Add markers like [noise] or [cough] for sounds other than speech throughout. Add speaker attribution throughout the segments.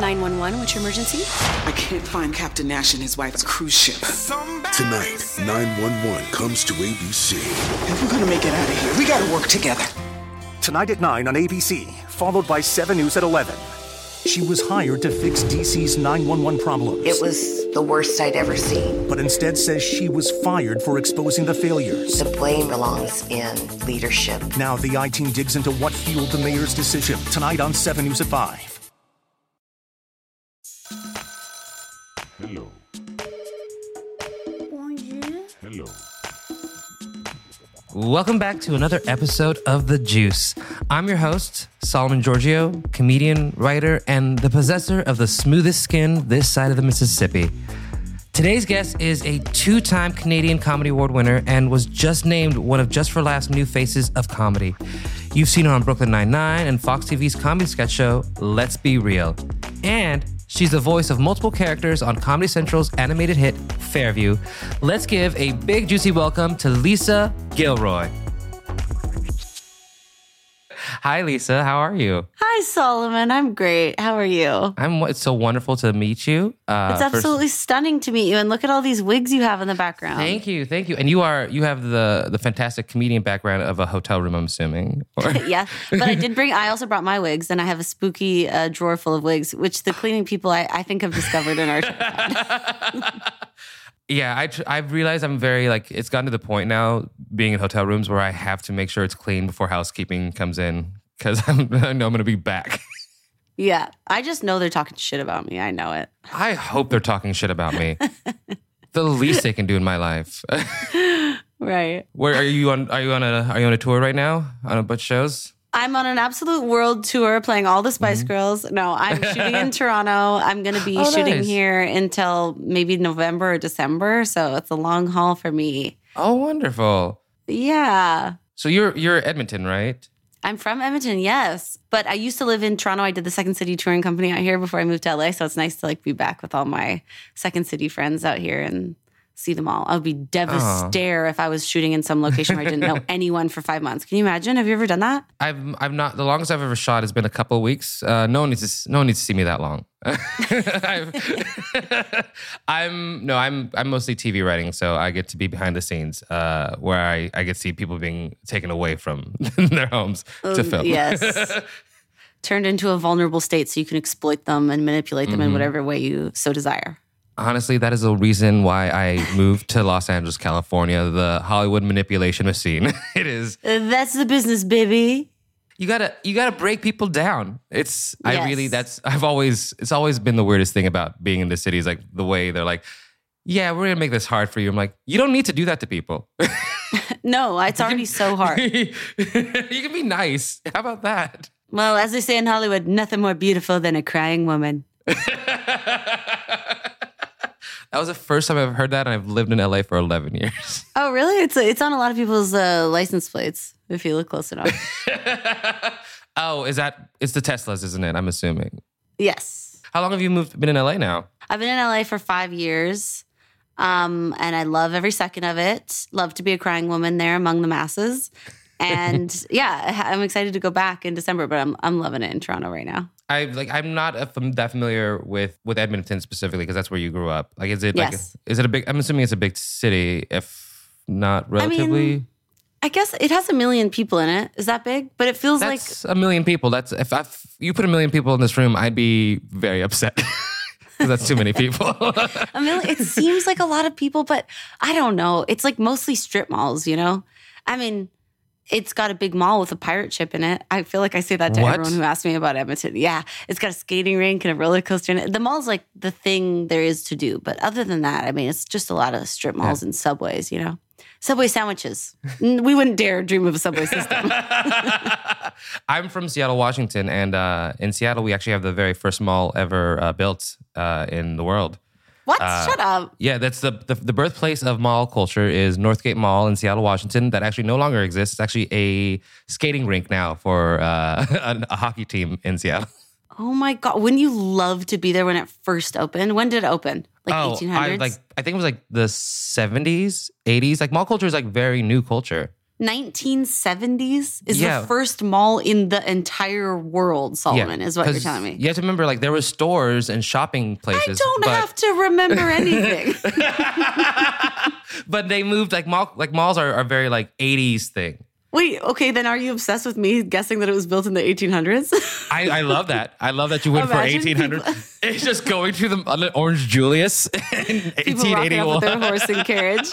Speaker 1: 911, what's your emergency?
Speaker 2: I can't find Captain Nash and his wife's cruise ship.
Speaker 3: Tonight, 911 comes to ABC.
Speaker 2: If we're gonna make it out of here, we gotta work together.
Speaker 4: Tonight at 9 on ABC, followed by 7 News at 11. She was hired to fix DC's 911 problems.
Speaker 5: It was the worst I'd ever seen.
Speaker 4: But instead says she was fired for exposing the failures.
Speaker 5: The blame belongs in leadership.
Speaker 4: Now the I team digs into what fueled the mayor's decision. Tonight on 7 News at 5.
Speaker 6: Hello. Bonjour. Hello.
Speaker 7: Welcome back to another episode of The Juice. I'm your host, Solomon Georgio, comedian, writer, and the possessor of the smoothest skin this side of the Mississippi. Today's guest is a two time Canadian Comedy Award winner and was just named one of Just for Laughs' new faces of comedy. You've seen her on Brooklyn Nine-Nine and Fox TV's comedy sketch show, Let's Be Real. And she's the voice of multiple characters on Comedy Central's animated hit, Fairview. Let's give a big, juicy welcome to Lisa Gilroy. Hi, Lisa. How are you?
Speaker 1: Hi, Solomon. I'm great. How are you?
Speaker 7: I'm. It's so wonderful to meet you. Uh,
Speaker 1: It's
Speaker 7: first-
Speaker 1: absolutely stunning to meet you. And look at all these wigs you have in the background.
Speaker 7: Thank you, thank you. And you are you have the the fantastic comedian background of a hotel room. I'm assuming. [laughs]
Speaker 1: Yeah, but I did bring. I also brought my wigs, and I have a spooky uh, drawer full of wigs, which the cleaning people I, I think have discovered in our. [laughs] [laughs]
Speaker 7: yeah, I tr- I've realized I'm very like it's gotten to the point now being in hotel rooms where I have to make sure it's clean before housekeeping comes in because [laughs] I know I'm going to be back.
Speaker 1: yeah, I just know they're talking shit about me. I know it.
Speaker 7: I hope they're talking shit about me. the least they can do in my life. [laughs] [laughs]
Speaker 1: Right.
Speaker 7: Where are you on? Are you on a Are you on a tour right now? On a bunch of shows?
Speaker 1: I'm on an absolute world tour playing all the Spice mm-hmm. Girls. No, I'm shooting in [laughs] Toronto. I'm going to be
Speaker 7: Oh,
Speaker 1: shooting
Speaker 7: nice.
Speaker 1: here until maybe November or December. So it's a long haul for me.
Speaker 7: Oh, wonderful.
Speaker 1: Yeah.
Speaker 7: So you're you're Edmonton, right?
Speaker 1: I'm from Edmonton, yes. But I used to live in Toronto. I did the Second City touring company out here before I moved to LA. So it's nice to like be back with all my Second City friends out here and see them all. I would be devastated if I was shooting in some location where I didn't know [laughs] anyone for five months. Can you imagine? Have you ever done that?
Speaker 7: I've I've not the longest I've ever shot has been a couple of weeks. Uh, no one needs to no one needs to see me that long. [laughs] I've, [laughs] I'm no I'm I'm mostly TV writing, so I get to be behind the scenes uh, where I, I get to see people being taken away from their homes to
Speaker 1: Um,
Speaker 7: film.
Speaker 1: yes. Turned into a vulnerable state so you can exploit them and manipulate them in whatever way you so desire.
Speaker 7: Honestly, that is the reason why I moved to Los Angeles, California, the Hollywood manipulation machine. [laughs] it is
Speaker 1: That's the business, baby.
Speaker 7: you gotta you gotta break people down. It's I really that's I've always it's always been the weirdest thing about being in the city is like the way they're like, yeah, we're gonna make this hard for you. I'm like, you don't need to do that to people. [laughs]
Speaker 1: No, it's already so hard. [laughs]
Speaker 7: you can be nice. How about that?
Speaker 1: Well, as they say in Hollywood, nothing more beautiful than a crying woman.
Speaker 7: That was the first time I've heard that, and I've lived in LA for 11 years. [laughs]
Speaker 1: Oh, really? It's it's on a lot of people's uh, license plates if you look close enough. [laughs]
Speaker 7: oh, is that it's the Teslas, isn't it? I'm assuming.
Speaker 1: yes,
Speaker 7: How long have you moved been in LA now?
Speaker 1: I've been in LA for five years, um, and I love every second of it. Love to be a crying woman there among the masses, and yeah, I'm excited to go back in December. But I'm I'm loving it in Toronto right now.
Speaker 7: I like I'm not a, that familiar with with Edmonton specifically because that's where you grew up. Like, is it like
Speaker 1: Yes.
Speaker 7: is it a big? I'm assuming it's a big city, if not relatively.
Speaker 1: I guess it has a million people in it. Is that big? But it feels like
Speaker 7: a million people. That's if I you put a million people in this room, I'd be very upset. [laughs] that's too many people. [laughs]
Speaker 1: a million. It seems like a lot of people, but I don't know. It's like mostly strip malls, you know? I mean, it's got a big mall with a pirate ship in it. I feel like I say that to
Speaker 7: What?
Speaker 1: everyone who asks me about Edmonton. Yeah, it's got a skating rink and a roller coaster in it. The mall's like the thing there is to do. But other than that, I mean, it's just a lot of strip malls and subways, you know? Subway sandwiches. We wouldn't dare dream of a subway system. [laughs] [laughs]
Speaker 7: I'm from Seattle, Washington, and uh, in Seattle, we actually have the very first mall ever uh, built uh, in the world.
Speaker 1: What? Shut up.
Speaker 7: Yeah, that's the, the the birthplace of mall culture is Northgate Mall in Seattle, Washington. That actually no longer exists. It's actually a skating rink now for uh, [laughs] a, a hockey team in Seattle.
Speaker 1: Oh my god! Wouldn't you love to be there when it first opened? When did it open? Like
Speaker 7: oh,
Speaker 1: eighteen
Speaker 7: I
Speaker 1: hundreds,
Speaker 7: like I think it was like the 70s, 80s. Like mall culture is like very new culture.
Speaker 1: Nineteen seventies is
Speaker 7: Yeah.
Speaker 1: the first mall in the entire world. Solomon is what you're telling me.
Speaker 7: You have to remember, like there were stores and shopping places.
Speaker 1: I don't
Speaker 7: but,
Speaker 1: have to remember [laughs] anything. [laughs]
Speaker 7: but they moved like mall like malls are, are very like 80s thing.
Speaker 1: Wait, okay, then are you obsessed with me guessing that it was built in the 1800s?
Speaker 7: I, I love that. I love that you went
Speaker 1: Imagine
Speaker 7: for 1800.
Speaker 1: people-
Speaker 7: It's just going through the Orange Julius in
Speaker 1: People rocking up
Speaker 7: 1881.
Speaker 1: with their horse and carriage.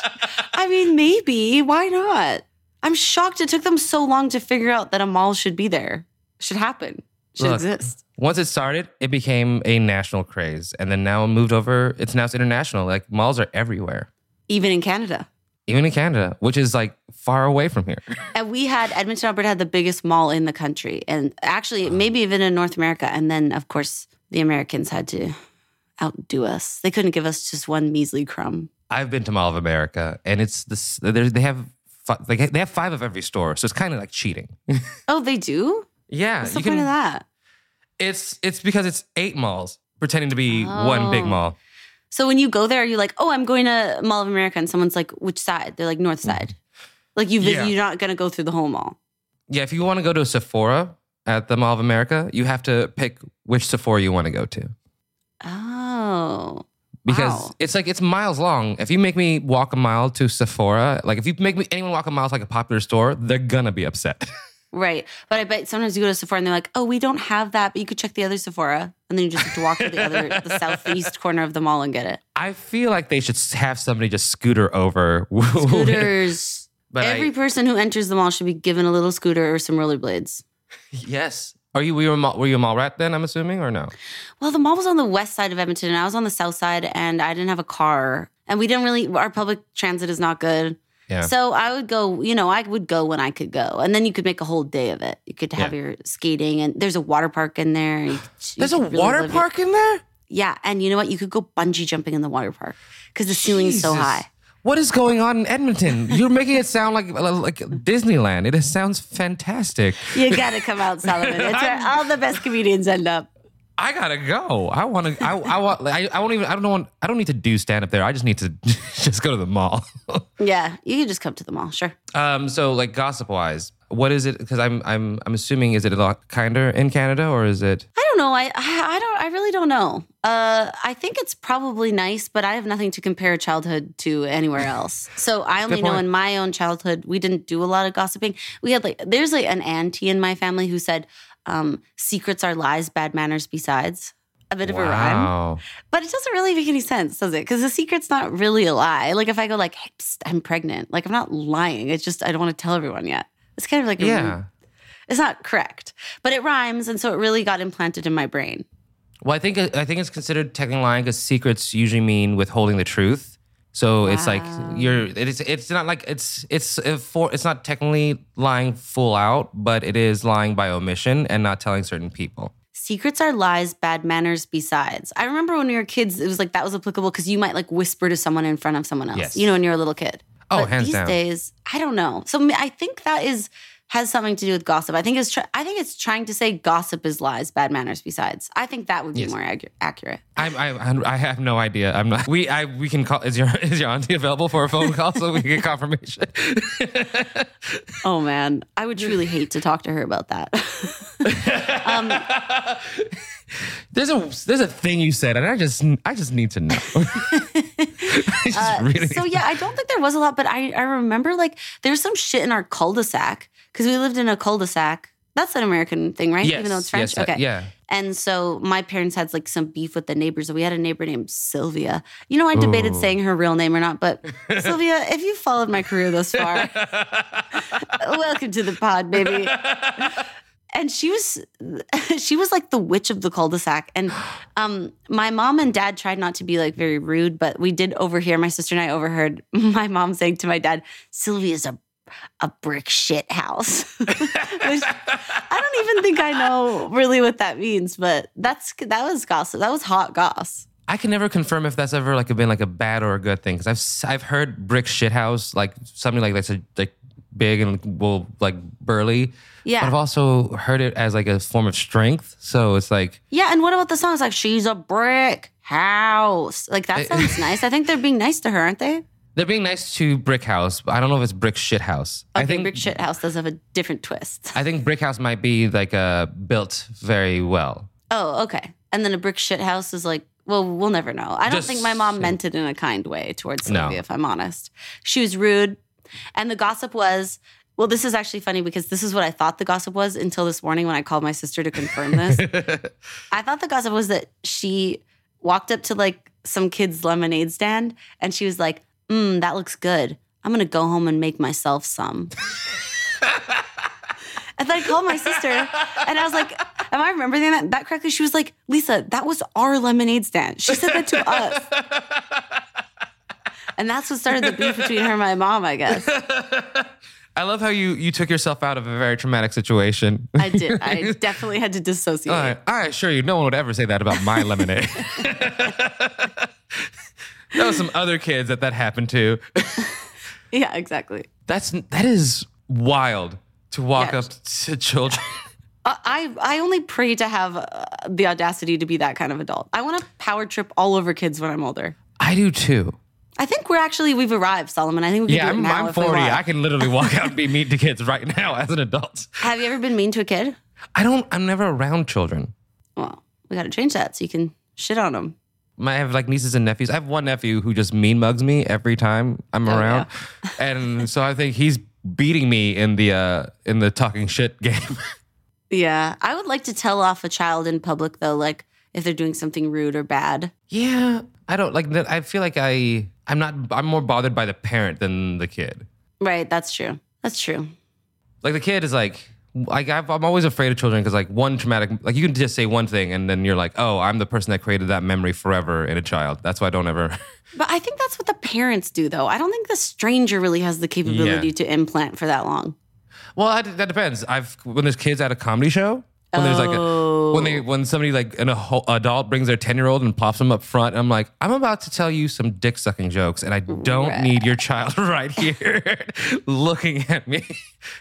Speaker 1: I mean, maybe. Why not? I'm shocked it took them so long to figure out that a mall should be there, should happen, should
Speaker 7: Look,
Speaker 1: exist.
Speaker 7: Once it started, it became a national craze, and then now it moved over. It's now it's international. Like malls are everywhere,
Speaker 1: Even in Canada.
Speaker 7: even in Canada, which is like far away from here. [laughs]
Speaker 1: And we had Edmonton, Alberta had the biggest mall in the country. And actually, maybe even in North America. And then, of course, the Americans had to outdo us. They couldn't give us just one measly crumb.
Speaker 7: I've been to Mall of America, and it's this. They they have fi- like they have five of every store, so it's kind of like cheating. [laughs]
Speaker 1: Oh, they do?
Speaker 7: yeah,
Speaker 1: What's the point of that?
Speaker 7: It's it's because it's eight malls pretending to be one big
Speaker 1: Oh.
Speaker 7: mall.
Speaker 1: So when you go there, you're like, oh, I'm going to Mall of America. And someone's like, which side? They're like, north side. Like you visit,
Speaker 7: Mm-hmm. Yeah.
Speaker 1: you're not going to go through the whole mall.
Speaker 7: Yeah, if you want to go to a Sephora at the Mall of America, you have to pick which Sephora you want to go to.
Speaker 1: Oh.
Speaker 7: Because
Speaker 1: Wow.
Speaker 7: it's like it's miles long. If you make me walk a mile to Sephora, like if you make me anyone walk a mile to like a popular store, they're gonna be upset. [laughs]
Speaker 1: Right. But I bet sometimes you go to Sephora and they're like, oh, we don't have that, but you could check the other Sephora. And then you just have to walk to the other, the [laughs] southeast corner of the mall and get it.
Speaker 7: I feel like they should have somebody just scooter over. [laughs]
Speaker 1: Scooters.
Speaker 7: But I-
Speaker 1: Every person who enters the mall should be given a little scooter or some rollerblades.
Speaker 7: yes. Are you were you a mall, were you a mall rat then? I'm assuming or no?
Speaker 1: Well, the mall was on the west side of Edmonton and I was on the south side and I didn't have a car. And we didn't really, our public transit is not good.
Speaker 7: Yeah.
Speaker 1: So I would go, you know, I would go when I could go. And then you could make a whole day of it. You could have
Speaker 7: Yeah.
Speaker 1: your skating and there's a water park in there. You you
Speaker 7: There's a
Speaker 1: really
Speaker 7: water
Speaker 1: it.
Speaker 7: park in there.
Speaker 1: Yeah. And you know what? You could go bungee jumping in the water park because the ceiling's so high.
Speaker 7: What is going on in Edmonton? You're making it sound like like Disneyland. It sounds fantastic.
Speaker 1: You got to come out, Solomon. It's where all the best comedians end up.
Speaker 7: I gotta go. I want to. I, I want. I, I won't even. I don't want. I don't need to do stand up there. I just need to [laughs] just go to the mall.
Speaker 1: Yeah. You can just come to the mall. Sure.
Speaker 7: um. So like gossip wise, what is it? Because I'm I'm I'm assuming is it a lot kinder in Canada or is it?
Speaker 1: I don't know. I, I I don't. I really don't know. Uh, I think it's probably nice, but I have nothing to compare childhood to anywhere [laughs] else. So I only know in my own childhood we didn't do a lot of gossiping. We had like there's like an auntie in my family who said, um, "Secrets are lies, bad manners besides." A bit of a rhyme, but it doesn't really make any sense, does it? Because the secret's not really a lie. Like if I go like, hey, psst, "I'm pregnant," like I'm not lying. It's just I don't want to tell everyone yet. It's kind of like a
Speaker 7: Yeah.
Speaker 1: it's not correct, but it rhymes, and so it really got implanted in my brain.
Speaker 7: Well, I think I think it's considered technically lying because secrets usually mean withholding the truth. So it's like you're. It's it's not like it's it's uh, for it's not technically lying full out, but it is lying by omission and not telling certain people.
Speaker 1: Secrets are lies, bad manners besides. I remember when we were kids, it was like that was applicable because you might like whisper to someone in front of someone else,
Speaker 7: Yes.
Speaker 1: you know, when you're a little kid.
Speaker 7: Oh,
Speaker 1: but
Speaker 7: hands
Speaker 1: these
Speaker 7: down.
Speaker 1: days, I don't know. So I think that is has something to do with gossip. I think it's I think it's trying to say gossip is lies, bad manners besides. I think that would be
Speaker 7: Yes.
Speaker 1: more accu- accurate.
Speaker 7: I, I I have no idea. I'm not. We I we can call. Is your [laughs] is your auntie available for a phone call so we can get confirmation? [laughs]
Speaker 1: Oh man, I would truly hate to talk to her about that. [laughs] um,
Speaker 7: There's a there's a thing you said, and I just I just need to know. Just really-
Speaker 1: So yeah, I don't think there was a lot, but I, I remember like there's some shit in our cul-de-sac because we lived in a cul-de-sac. That's an American thing, right?
Speaker 7: Yes,
Speaker 1: Even though it's French.
Speaker 7: yes, uh,
Speaker 1: okay.
Speaker 7: yeah.
Speaker 1: And so my parents had like some beef with the neighbors. We had a neighbor named Sylvia. You know, I debated
Speaker 7: Ooh.
Speaker 1: saying her real name or not, but [laughs] Sylvia, if you followed my career thus far, [laughs] welcome to the pod, baby. [laughs] and she was she was like the witch of the cul-de-sac and um my mom and dad tried not to be like very rude but we did overhear my sister and i overheard my mom saying to my dad sylvia's a a brick shit house [laughs] i don't even think i know really what that means but that's that was gossip that was hot goss
Speaker 7: I can never confirm if that's ever like been like a bad or a good thing because I've I've heard brick shithouse like something like that's a, like big and well like burly.
Speaker 1: Yeah.
Speaker 7: But I've also heard it as like a form of strength. So it's like
Speaker 1: yeah and what about the songs like she's a brick house like that sounds nice i think they're being nice to her aren't they
Speaker 7: they're being nice to brick house, but I don't know if it's brick shit house.
Speaker 1: okay
Speaker 7: I think
Speaker 1: brick shit house does have a different twist
Speaker 7: I think brick house might be like uh, built very well.
Speaker 1: Oh, okay. And then a brick shit house is like, well, we'll never know. I don't
Speaker 7: Just-
Speaker 1: think my mom meant it in a kind way towards
Speaker 7: No.
Speaker 1: Sylvia, if I'm honest. She was rude. And the gossip was, well, this is actually funny because this is what I thought the gossip was until this morning when I called my sister to confirm this. [laughs] I thought the gossip was that she walked up to like some kid's lemonade stand and she was like, mm, that looks good. I'm to go home and make myself some. And then I called my sister and I was like, Am I remembering that, that correctly? She was like, Lisa, that was our lemonade stand. She said that to us. And that's what started the beef between her and my mom, I guess.
Speaker 7: I love how you you took yourself out of a very traumatic situation.
Speaker 1: I did. I definitely had to dissociate.
Speaker 7: All right, I assure you, no one would ever say that about my lemonade. [laughs] there was some other kids that that happened to. [laughs]
Speaker 1: Yeah, exactly.
Speaker 7: That's that is wild to walk
Speaker 1: Yeah.
Speaker 7: up to children. [laughs]
Speaker 1: Uh, I I only pray to have uh, the audacity to be that kind of adult. I want to power trip all over kids when I'm older.
Speaker 7: I do too.
Speaker 1: I think we're actually we've arrived, Solomon. I think we can
Speaker 7: Yeah,
Speaker 1: do it
Speaker 7: I'm,
Speaker 1: now
Speaker 7: I'm 40. I can literally walk out and be mean to kids right now as an adult. [laughs]
Speaker 1: Have you ever been mean to a kid?
Speaker 7: I don't. I'm never around children.
Speaker 1: Well, we got to change that so you can shit on them.
Speaker 7: I have like nieces and nephews. I have one nephew who just mean mugs me every time I'm
Speaker 1: Oh,
Speaker 7: around, and so I think he's beating me in the uh in the talking shit [laughs] game.
Speaker 1: Yeah, I would like to tell off a child in public though, like if they're doing something rude or bad.
Speaker 7: yeah, I don't like. I feel like I I'm not. I'm more bothered by the parent than the kid.
Speaker 1: Right, that's true. That's true.
Speaker 7: Like the kid is like. Like I've, I'm always afraid of children because like one traumatic, like you can just say one thing and then you're like, oh, I'm the person that created that memory forever in a child. That's why I don't ever. [laughs]
Speaker 1: But I think that's what the parents do though. I don't think the stranger really has the capability
Speaker 7: Yeah.
Speaker 1: to implant for that long.
Speaker 7: Well, I, that depends. I've when there's kids at a comedy show. When there's like a, oh. When they when somebody like an adult brings their ten year old and plops them up front, I'm like, I'm about to tell you some dick sucking jokes, and I don't need your child [laughs] right here [laughs] looking at me.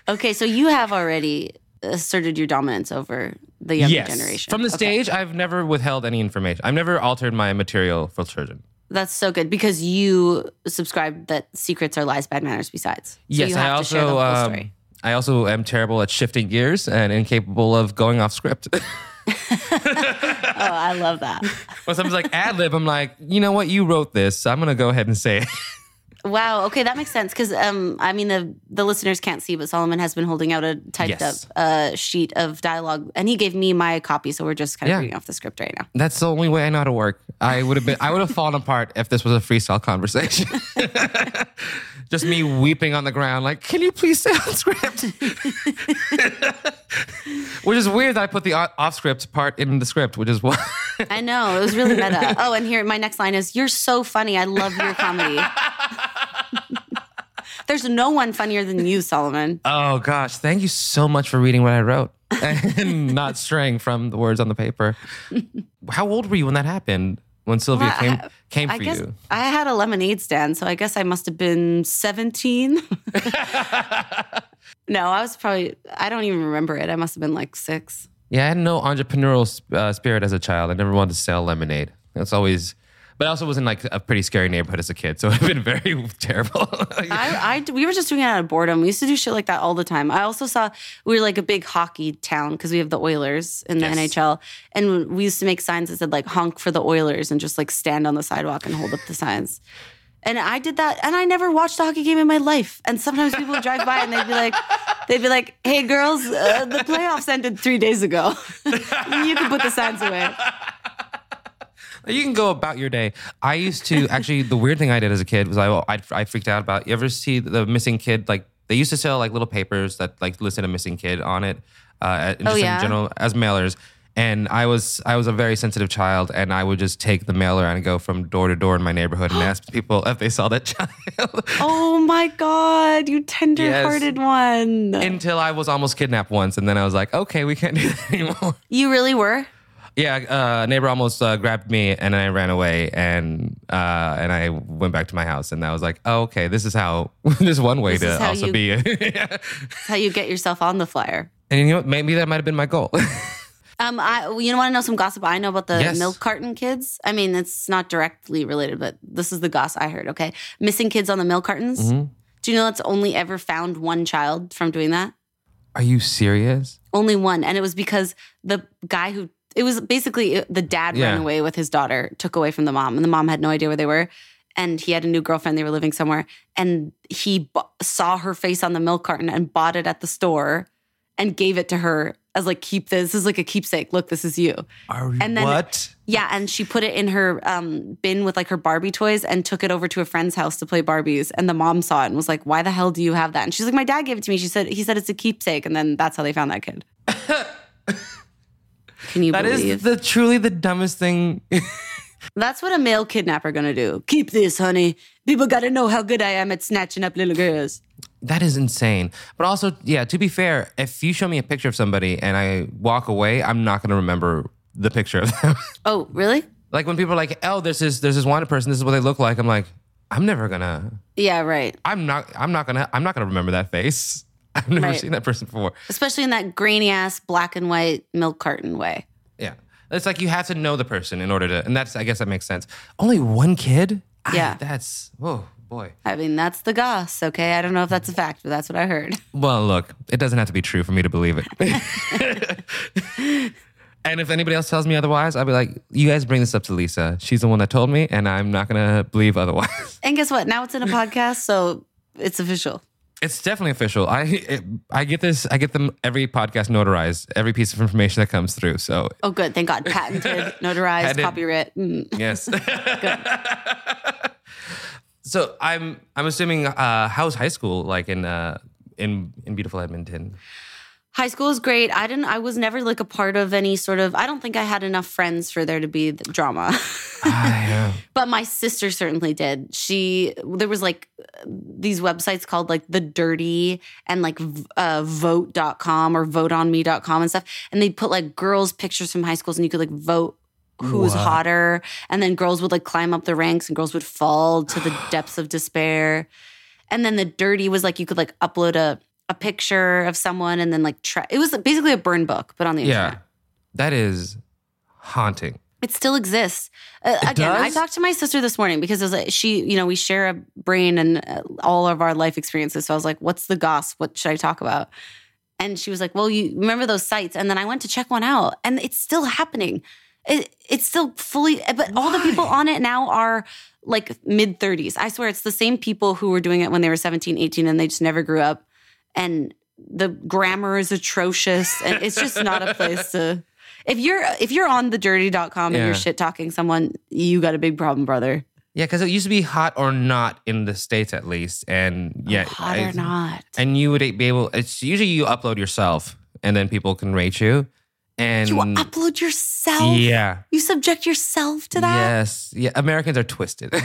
Speaker 1: Okay, so you have already asserted your dominance over the younger generation.
Speaker 7: From the
Speaker 1: Okay.
Speaker 7: stage, I've never withheld any information. I've never altered my material for children.
Speaker 1: That's so good because you subscribe that secrets are lies, bad manners. Besides, so
Speaker 7: yes,
Speaker 1: you
Speaker 7: I
Speaker 1: have to share the
Speaker 7: also um. I also am terrible at shifting gears and incapable of going off script. [laughs] [laughs]
Speaker 1: Oh, I love that.
Speaker 7: when someone's like ad lib, I'm like, you know what, you wrote this, so I'm gonna go ahead and say it.
Speaker 1: Wow. Okay, that makes sense because um, I mean the the listeners can't see, but Solomon has been holding out a typed
Speaker 7: Yes.
Speaker 1: up uh, sheet of dialogue, and he gave me my copy, so we're just kind of
Speaker 7: Yeah.
Speaker 1: reading off the script right now.
Speaker 7: That's the only way I know how to work. I would have been I would have fallen apart if this was a freestyle conversation. [laughs] Just me weeping on the ground, like, can you please stay on script? [laughs] which is weird that I put the off script part in the script, which is what
Speaker 1: I know it was really meta. [laughs] Oh, and here my next line is, "You're so funny. I love your comedy." [laughs] There's no one funnier than you, Solomon.
Speaker 7: Oh gosh, thank you so much for reading what I wrote and [laughs] not straying from the words on the paper. How old were you when that happened? When Sylvia
Speaker 1: Well,
Speaker 7: came came for
Speaker 1: I guess
Speaker 7: you?
Speaker 1: I had a lemonade stand, so I guess I must have been 17. No, I was probably, I don't even remember it. I must have been like six.
Speaker 7: Yeah, I had no entrepreneurial uh, spirit as a child. I never wanted to sell lemonade. That's always, but I also was in like a pretty scary neighborhood as a kid, so [laughs] it would have been very [laughs] terrible. [laughs]
Speaker 1: I, I, we were just doing it out of boredom. We used to do shit like that all the time. I also saw we were like a big hockey town because we have the Oilers in the
Speaker 7: Yes.
Speaker 1: NHL, and we used to make signs that said like "honk for the Oilers" and just like stand on the sidewalk and hold up the signs. And I did that, and I never watched a hockey game in my life. And sometimes people would drive by and they'd be like, [laughs] "They'd be like, hey girls, uh, the playoffs ended three days ago. [laughs] you can put the signs away."
Speaker 7: you can go about your day. I used to actually. The weird thing I did as a kid was I I, I freaked out about. You ever see the missing kid? Like they used to sell like little papers that like listed a missing kid on it. uh, just
Speaker 1: Oh, yeah?
Speaker 7: in general as mailers. And I was I was a very sensitive child, and I would just take the mailer and go from door to door in my neighborhood and [gasps] ask people if they saw that [laughs] child.
Speaker 1: Oh my God, you tender-hearted one.
Speaker 7: Until I was almost kidnapped once, and then I was like, okay, we can't do that [laughs] anymore.
Speaker 1: you really were?
Speaker 7: Yeah, uh, a neighbor almost uh, grabbed me, and I ran away, and uh, and I went back to my house, and I was like, oh, okay, this is how. [laughs] this is one way
Speaker 1: This
Speaker 7: to also
Speaker 1: you-
Speaker 7: be.
Speaker 1: That's how you get yourself on the flyer.
Speaker 7: and you know, maybe that might have been my goal.
Speaker 1: Um, I you want to know some gossip I know about the
Speaker 7: Yes.
Speaker 1: milk carton kids? I mean, it's not directly related, but this is the gossip I heard. Okay, missing kids on the milk cartons.
Speaker 7: Mm-hmm.
Speaker 1: Do you know that's only ever found one child from doing that?
Speaker 7: Are you serious?
Speaker 1: Only one, and it was because the guy who it was basically the dad
Speaker 7: Yeah.
Speaker 1: ran away with his daughter, took away from the mom, and the mom had no idea where they were. And he had a new girlfriend. They were living somewhere, and he b- saw her face on the milk carton and bought it at the store, and gave it to her as like keep this. This is like a keepsake. Look, this is you.
Speaker 7: Are you
Speaker 1: And then-
Speaker 7: what?
Speaker 1: Yeah, and she put it in her um, bin with like her Barbie toys and took it over to a friend's house to play Barbies. And the mom saw it and was like, "Why the hell do you have that?" And she's like, "My dad gave it to me." She said, "He said it's a keepsake," and then that's how they found that kid. [laughs] Can you
Speaker 7: That is
Speaker 1: believe?
Speaker 7: the truly the dumbest thing.
Speaker 1: that's what a male kidnapper gonna do. Keep this, honey. People gotta know how good I am at snatching up little girls.
Speaker 7: That is insane. But also, yeah, to be fair, if you show me a picture of somebody and I walk away, I'm not going to remember the picture of them. [laughs]
Speaker 1: Oh, really?
Speaker 7: like when people are like, "Oh, there's this there's this wanted person. This is what they look like." I'm like, I'm never gonna.
Speaker 1: Yeah, right.
Speaker 7: I'm not. I'm not gonna. I'm not gonna remember that face. [laughs] I've never
Speaker 1: Right.
Speaker 7: seen that person before.
Speaker 1: Especially in that grainy ass black and white milk carton way.
Speaker 7: Yeah, it's like you have to know the person in order to, and that's. I guess that makes sense. Only one kid. I-
Speaker 1: Yeah.
Speaker 7: that's. Oh boy.
Speaker 1: I mean, that's the goss. Okay, I don't know if that's a fact, but that's what I heard.
Speaker 7: Well, look, it doesn't have to be true for me to believe it. [laughs] and if anybody else tells me otherwise, I'll be like, you guys bring this up to Lisa. She's the one that told me, and I'm not going to believe otherwise.
Speaker 1: And guess what? Now it's in a podcast, so it's official.
Speaker 7: It's definitely official. I it, I get this. I get them every podcast notarized, every piece of information that comes through. So
Speaker 1: Oh, good. Thank God. Patented, notarized, copyright. Mm.
Speaker 7: yes. [laughs] [laughs] so I'm I'm assuming uh, how's high school like in uh, in in beautiful Edmonton?
Speaker 1: High school is great. I didn't. I was never like a part of any sort of. I don't think I had enough friends for there to be the drama. [laughs]
Speaker 7: I, uh,
Speaker 1: but my sister certainly did. She there was like these websites called like the dirty and like uh, vote.com or voteonme.com and stuff and they put like girls pictures from high schools and you could like vote who was hotter and then girls would like climb up the ranks and girls would fall to the [gasps] depths of despair and then the dirty was like you could like upload a a picture of someone and then like try it was basically a burn book but on the internet
Speaker 7: yeah, that is haunting.
Speaker 1: it still exists. Uh, again, I talked to my sister this morning because it was like, she, you know, we share a brain and uh, all of our life experiences. So I was like, "What's the goss? What should I talk about?" And she was like, "Well, you remember those sites?" And then I went to check one out, and it's still happening. It, it's still fully, eh, but all the people on it now are like mid 30s. I swear it's the same people who were doing it when they were 17, 18, and they just never grew up. And the grammar is atrocious, and it's just not a place to. If you're if you're on the dirty.com and
Speaker 7: Yeah.
Speaker 1: you're shit talking someone, you got a big problem, brother.
Speaker 7: Yeah, because it used to be hot or not in the states at least, and oh, yeah,
Speaker 1: Hot
Speaker 7: I-
Speaker 1: or not.
Speaker 7: and you would be able. It's usually you upload yourself, and then people can rate you. And
Speaker 1: You upload yourself.
Speaker 7: yeah,
Speaker 1: You subject yourself to that.
Speaker 7: yes, yeah. Americans are twisted. [laughs]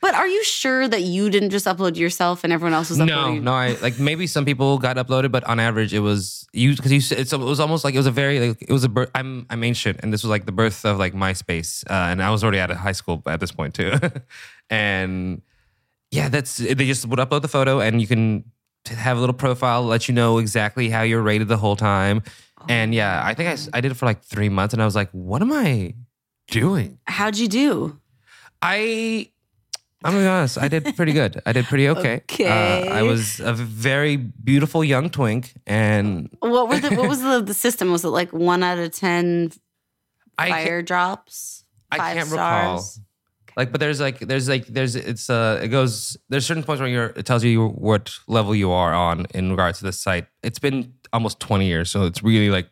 Speaker 1: But are you sure that you didn't just upload yourself and everyone else was uploading?
Speaker 7: no. I like maybe some people got uploaded, but on average, it was you because you. it was almost like it was a very like it was a birth. I'm I'm ancient, and this was like the birth of like MySpace, uh, and I was already out of high school at this point too, [laughs] and yeah, that's they just would upload the photo, and you can have a little profile, let you know exactly how you're rated the whole time, and yeah, I think I, I did it for like three months, and I was like, what am I doing?
Speaker 1: How'd you do?
Speaker 7: I I'm gonna be honest. I did pretty good. I did pretty okay.
Speaker 1: Okay.
Speaker 7: Uh, I was a very beautiful young twink, and
Speaker 1: What were the what was the, the system? Was it like one out of ten [laughs]
Speaker 7: I
Speaker 1: fire drops?
Speaker 7: I can't recall. Like, but there's like there's like there's it's uh it goes there's certain points where you're it tells you what level you are on in regards to this site. It's been almost 20 years, so it's really like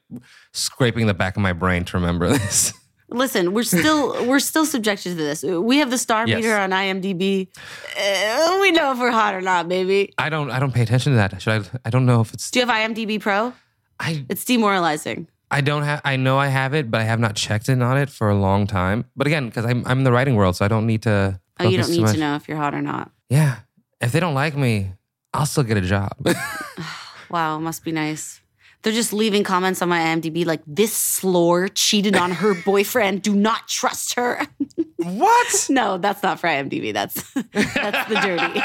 Speaker 7: scraping the back of my brain to remember [laughs] this.
Speaker 1: Listen, we're still we're still subjected to this. We have the star
Speaker 7: Yes.
Speaker 1: meter on IMDb. Uh, we know if we're hot or not, baby.
Speaker 7: I don't I don't pay attention to that. Should I? I don't know if it's.
Speaker 1: Do you have IMDb Pro?
Speaker 7: I
Speaker 1: It's demoralizing.
Speaker 7: I don't have. I know I have it, but I have not checked in on it for a long time. But again, because I'm I'm in the writing world, so I don't need to.
Speaker 1: Oh, you don't need to know if you're hot or not.
Speaker 7: Yeah, if they don't like me, I'll still get a job. [laughs] [laughs]
Speaker 1: Wow, must be nice. They're just leaving comments on my IMDb like this slore cheated on her [laughs] boyfriend. Do not trust her.
Speaker 7: what?
Speaker 1: no, that's not for IMDb. That's that's the dirty.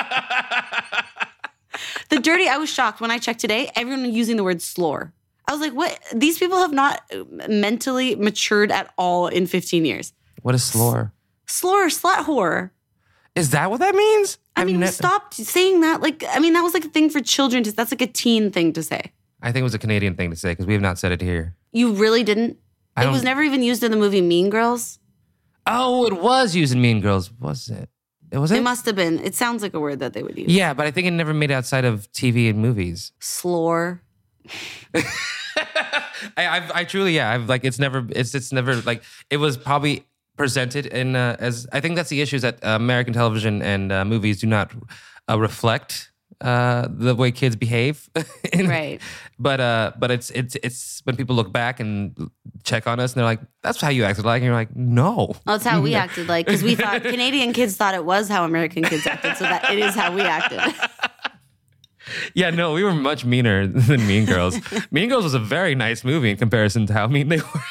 Speaker 1: the dirty. I was shocked when I checked today. Everyone using the word slore. I was like, what? These people have not uh, mentally matured at all in 15 years.
Speaker 7: What is slore?
Speaker 1: Slore, slut whore.
Speaker 7: Is that what that means?
Speaker 1: I
Speaker 7: I've
Speaker 1: mean,
Speaker 7: ne-
Speaker 1: stopped saying that. Like, I mean, that was like a thing for children. To, that's like a teen thing to say.
Speaker 7: I think it was a Canadian thing to say because we have not said it here.
Speaker 1: You really didn't.
Speaker 7: I
Speaker 1: It was never even used in the movie Mean Girls.
Speaker 7: Oh, it was used in Mean Girls, was it? It was it.
Speaker 1: It must have been. It sounds like a word that they would use.
Speaker 7: yeah, but I think it never made it outside of TV and movies.
Speaker 1: Slore. [laughs]
Speaker 7: I, I've, I truly, yeah, I've like, it's never, it's, it's never like, it was probably presented in uh, as, I think that's the issue is that uh, American television and uh, movies do not uh, reflect uh, the way kids behave. [laughs]
Speaker 1: Right.
Speaker 7: But, uh, but it's, it's, it's when people look back and check on us and they're like, that's how you acted like, and you're like, no.
Speaker 1: Well, that's how we [laughs] acted like because we thought Canadian kids thought it was how American kids acted, so that it is how we acted.
Speaker 7: Yeah, no, we were much meaner [laughs] than Mean Girls. mean Girls was a very nice movie in comparison to how mean they were.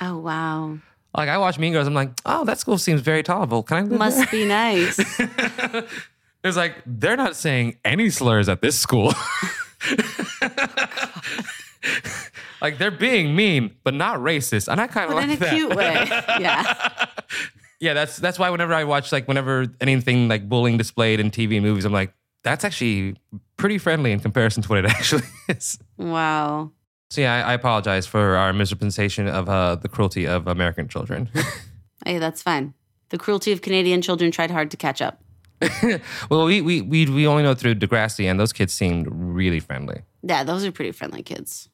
Speaker 1: Oh wow,
Speaker 7: Like I watch Mean Girls, I'm like, oh, that school seems very tolerable. Can I live there?
Speaker 1: must be nice. [laughs]
Speaker 7: It's like they're not saying any slurs at this school. [laughs] like they're being mean, but not racist, and I kind of like
Speaker 1: in a
Speaker 7: that.
Speaker 1: cute way. Yeah.
Speaker 7: Yeah, that's that's why whenever I watch like whenever anything like bullying displayed in TV and movies, I'm like, that's actually pretty friendly in comparison to what it [laughs] actually is.
Speaker 1: Wow.
Speaker 7: So yeah, I, I apologize for our misrepresentation of uh, the cruelty of American children. [laughs]
Speaker 1: Hey, that's fine. The cruelty of Canadian children tried hard to catch up. [laughs]
Speaker 7: well, we, we we we only know through Degrassi, and those kids seemed really friendly.
Speaker 1: Yeah, those are pretty friendly kids.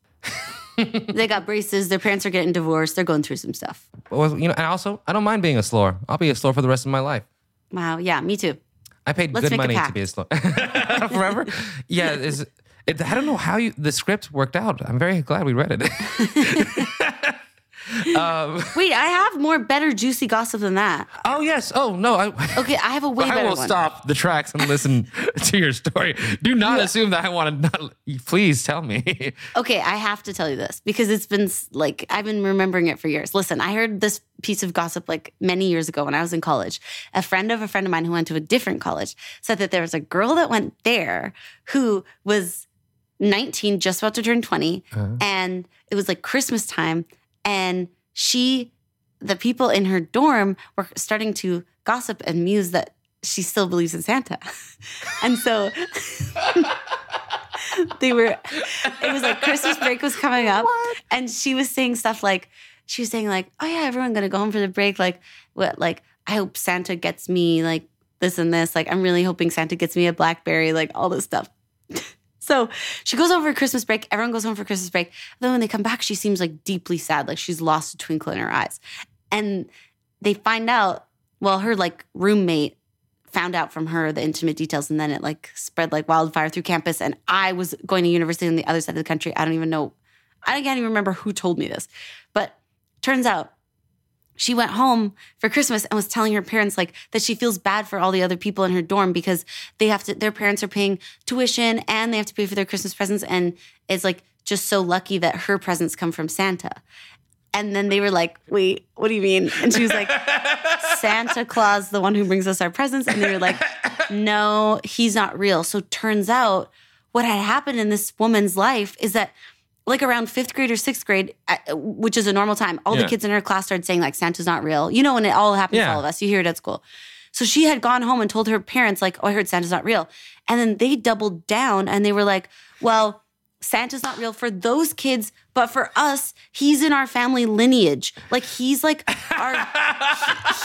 Speaker 1: they got braces. Their parents are getting divorced. They're going through some stuff.
Speaker 7: Well, you know, and also I don't mind being a slore. I'll be a slore for the rest of my life.
Speaker 1: Wow. Yeah, me too.
Speaker 7: I paid
Speaker 1: Let's
Speaker 7: good money to be a slore [laughs] forever. Yeah, is it, I don't know how you the script worked out. I'm very glad we read it. [laughs]
Speaker 1: Um, [laughs] Wait, I have more better juicy gossip than that.
Speaker 7: oh yes. Oh no. I, [laughs]
Speaker 1: Okay, I have a way
Speaker 7: I
Speaker 1: better
Speaker 7: will
Speaker 1: one.
Speaker 7: stop the tracks and listen [laughs] to your story. Do not assume that I want to. Not, please tell me.
Speaker 1: Okay, I have to tell you this because it's been like I've been remembering it for years. Listen, I heard this piece of gossip like many years ago when I was in college. A friend of a friend of mine who went to a different college said that there was a girl that went there who was 19, just about to turn 20, uh-huh. and it was like Christmas time, and she, the people in her dorm were starting to gossip and muse that she still believes in Santa, [laughs] and so [laughs] they were it was like christmas break was coming up. And she was saying stuff like she was saying like oh yeah everyone gonna go home for the break. Like what like i hope santa gets me like this and this. Like i'm really hoping santa gets me a blackberry like all this stuff [laughs] so she goes over for christmas break. Everyone goes home for christmas break. Then when they come back she seems like deeply sad like she's lost a twinkle in her eyes. And they find out well her like roommate found out from her the intimate details and then it like spread like wildfire through campus. And i was going to university on the other side of the country. I don't even know i can't even remember who told me this. But turns out she went home for christmas and was telling her parents like that she feels bad for all the other people in her dorm because they have to their parents are paying tuition and they have to pay for their christmas presents and it's like just so lucky that her presents come from santa and then they were like, wait, what do you mean? And she was like, [laughs] Santa Claus, the one who brings us our presents. And they were like, no, he's not real. So turns out what had happened in this woman's life is that like around fifth grade or sixth grade, uh, which is a normal time, all
Speaker 7: Yeah.
Speaker 1: the kids in her class started saying like Santa's not real. You know, when it all happens to all of us, you hear it at school. So she had gone home and told her parents like, "Oh, I heard Santa's not real," and then they doubled down and they were like, "Well." Santa's not real for those kids, but for us, he's in our family lineage. Like he's like our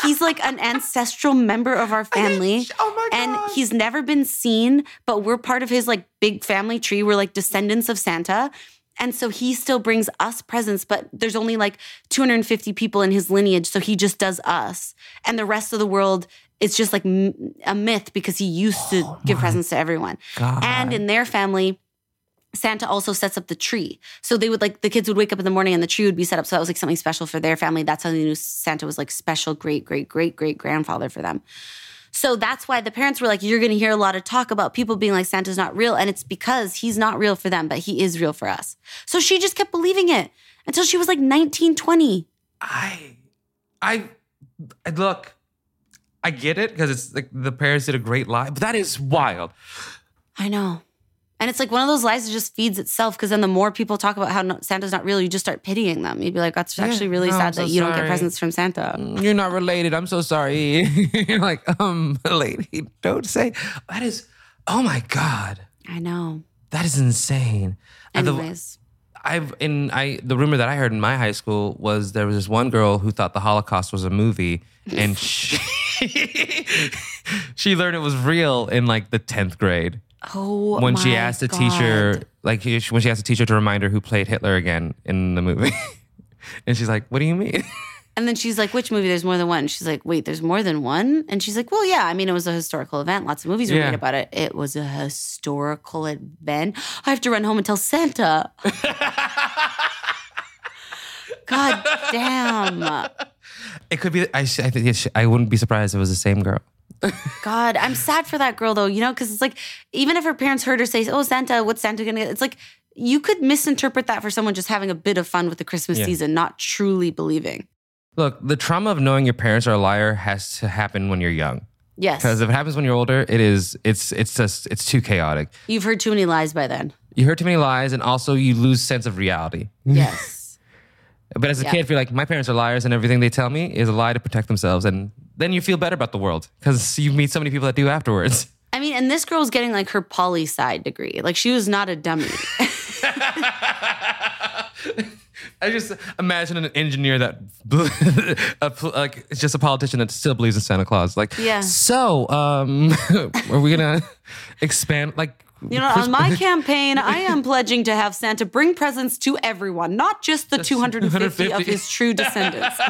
Speaker 1: he's like an ancestral member of our family. [laughs]
Speaker 7: oh my god.
Speaker 1: and he's never been seen, but we're part of his like big family tree. We're like descendants of Santa. And so he still brings us presents, but there's only like 250 people in his lineage. So he just does us. And the rest of the world, is just like a myth because he used to oh give presents to everyone.
Speaker 7: God.
Speaker 1: And in their family, Santa also sets up the tree. So they would like the kids would wake up in the morning and the tree would be set up. So that was like something special for their family. That's how they knew Santa was like special great, great, great, great grandfather for them. So that's why the parents were like, you're going to hear a lot of talk about people being like, Santa's not real. And it's because he's not real for them, but he is real for us. So she just kept believing it until she was like 19, 20.
Speaker 7: I, I, I look, I get it because it's like the parents did a great lie, but that is wild.
Speaker 1: I know. And it's like one of those lies that just feeds itself because then the more people talk about how no, Santa's not real, you just start pitying them. You'd be like, that's actually really
Speaker 7: no,
Speaker 1: sad
Speaker 7: so
Speaker 1: that you don't get presents from Santa.
Speaker 7: You're not related. I'm so sorry. [laughs] You're like, um, lady, don't say that is. Oh my god,
Speaker 1: I know.
Speaker 7: that is insane. The-
Speaker 1: Anyways,
Speaker 7: I've in I the rumor that I heard in my high school was there was this one girl who thought the Holocaust was a movie and [laughs] she [laughs] she learned it was real in like the 10th grade
Speaker 1: oh,
Speaker 7: when she asked the
Speaker 1: God.
Speaker 7: teacher like when she asked the teacher to remind her who played Hitler again in the movie. [laughs] and she's like, "What do you mean?" [laughs]
Speaker 1: And then she's like, which movie? There's more than one. She's like, wait, there's more than one? And she's like, well, yeah. I mean, it was a historical event. Lots of movies were
Speaker 7: Yeah.
Speaker 1: made about it. It was a historical event. I have to run home and tell Santa. [laughs] God damn.
Speaker 7: It could be I I think it sh- I wouldn't be surprised if it was the same girl.
Speaker 1: God, I'm sad for that girl though, you know, because it's like, even if her parents heard her say, oh, Santa, what's Santa gonna get? It's like, you could misinterpret that for someone just having a bit of fun with the Christmas
Speaker 7: Yeah.
Speaker 1: season, not truly believing.
Speaker 7: Look, the trauma of knowing your parents are a liar has to happen when you're young.
Speaker 1: Yes.
Speaker 7: Because if it happens when you're older, it is it's it's just it's too chaotic.
Speaker 1: You've heard too many lies by then.
Speaker 7: You heard too many lies, and also you lose sense of reality.
Speaker 1: Yes.
Speaker 7: But as a
Speaker 1: Yeah.
Speaker 7: kid, if you're like, my parents are liars, and everything they tell me is a lie to protect themselves, and then you feel better about the world because you meet so many people that do afterwards. [laughs]
Speaker 1: I mean, and this girl's getting like her poli sci degree. Like she was not a dummy. [laughs]
Speaker 7: I just imagine an engineer that, [laughs] a, like, it's just a politician that still believes in Santa Claus. Like,
Speaker 1: Yeah.
Speaker 7: So, um, are we gonna expand? Like,
Speaker 1: You know, on my campaign, I am pledging to have Santa bring presents to everyone, not just the 250, of his true descendants. [laughs]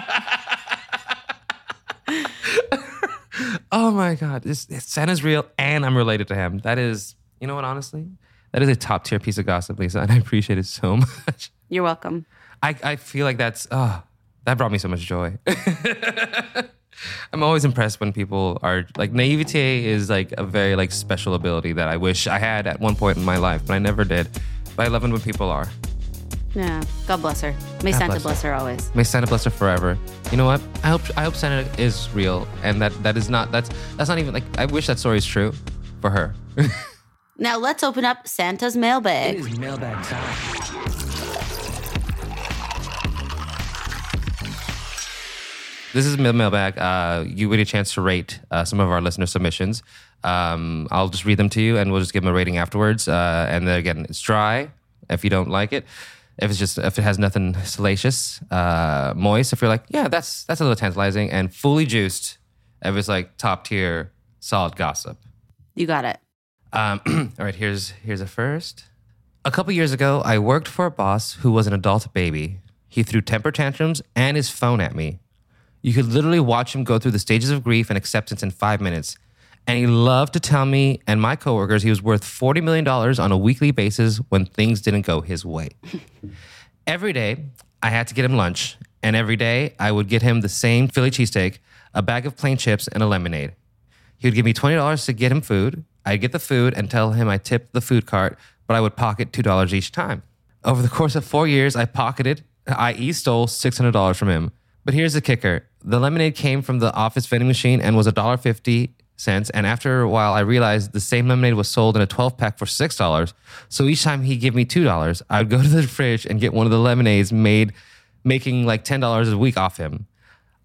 Speaker 7: oh my god, this, this- Santa's real, and I'm related to him. That is, you know what? Honestly, that is a top tier piece of gossip, Lisa, and I appreciate it so [laughs] much.
Speaker 1: You're welcome.
Speaker 7: I, I feel like that's oh, that brought me so much joy. [laughs] I'm always impressed when people are like naivete is like a very like special ability that I wish I had at one point in my life, but I never did. But I love it when people are.
Speaker 1: Yeah. God bless her. May
Speaker 7: God
Speaker 1: Santa
Speaker 7: bless
Speaker 1: bless
Speaker 7: her.
Speaker 1: her always.
Speaker 7: May Santa bless her forever. You know what? I hope I hope Santa is real, and that that is not that's that's not even like I wish that story is true for her. [laughs]
Speaker 1: Now let's open up Santa's mailbag.
Speaker 8: is mailbag time.
Speaker 7: This is Mail- Mailbag. Uh, you get a chance to rate uh, some of our listener submissions. Um, I'll just read them to you, and we'll just give them a rating afterwards. Uh, and then again, it's dry if you don't like it. If it's just if it has nothing salacious, uh, moist. If you're like, yeah, that's that's a little tantalizing, and fully juiced. If it's like top tier, solid gossip.
Speaker 1: You got it.
Speaker 7: Um, [clears throat] all right, here's here's a first. A couple years ago, I worked for a boss who was an adult baby. He threw temper tantrums and his phone at me. You could literally watch him go through the stages of grief and acceptance in five minutes. And he loved to tell me and my coworkers he was worth $40 million on a weekly basis when things didn't go his way. [laughs] every day, I had to get him lunch. And every day, I would get him the same Philly cheesesteak, a bag of plain chips, and a lemonade. He would give me $20 to get him food. I'd get the food and tell him I tipped the food cart, but I would pocket $2 each time. Over the course of four years, I pocketed, i.e., stole $600 from him. But here's the kicker the lemonade came from the office vending machine and was $1.50. And after a while, I realized the same lemonade was sold in a 12 pack for $6. So each time he'd give me $2, I would go [laughs] to the fridge and get one of the lemonades made, making like $10 a week off him.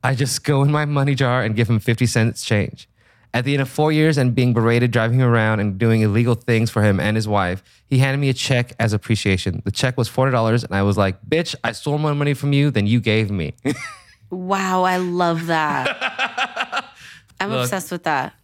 Speaker 7: I just go in my money jar and give him 50 cents change. At the end of four years and being berated driving him around and doing illegal things for him and his wife, he handed me a check as appreciation. The check was $40, and I was like, bitch, I stole more money from you than you gave me. [laughs]
Speaker 1: Wow, I love that. [laughs] I'm
Speaker 7: Look.
Speaker 1: obsessed with that.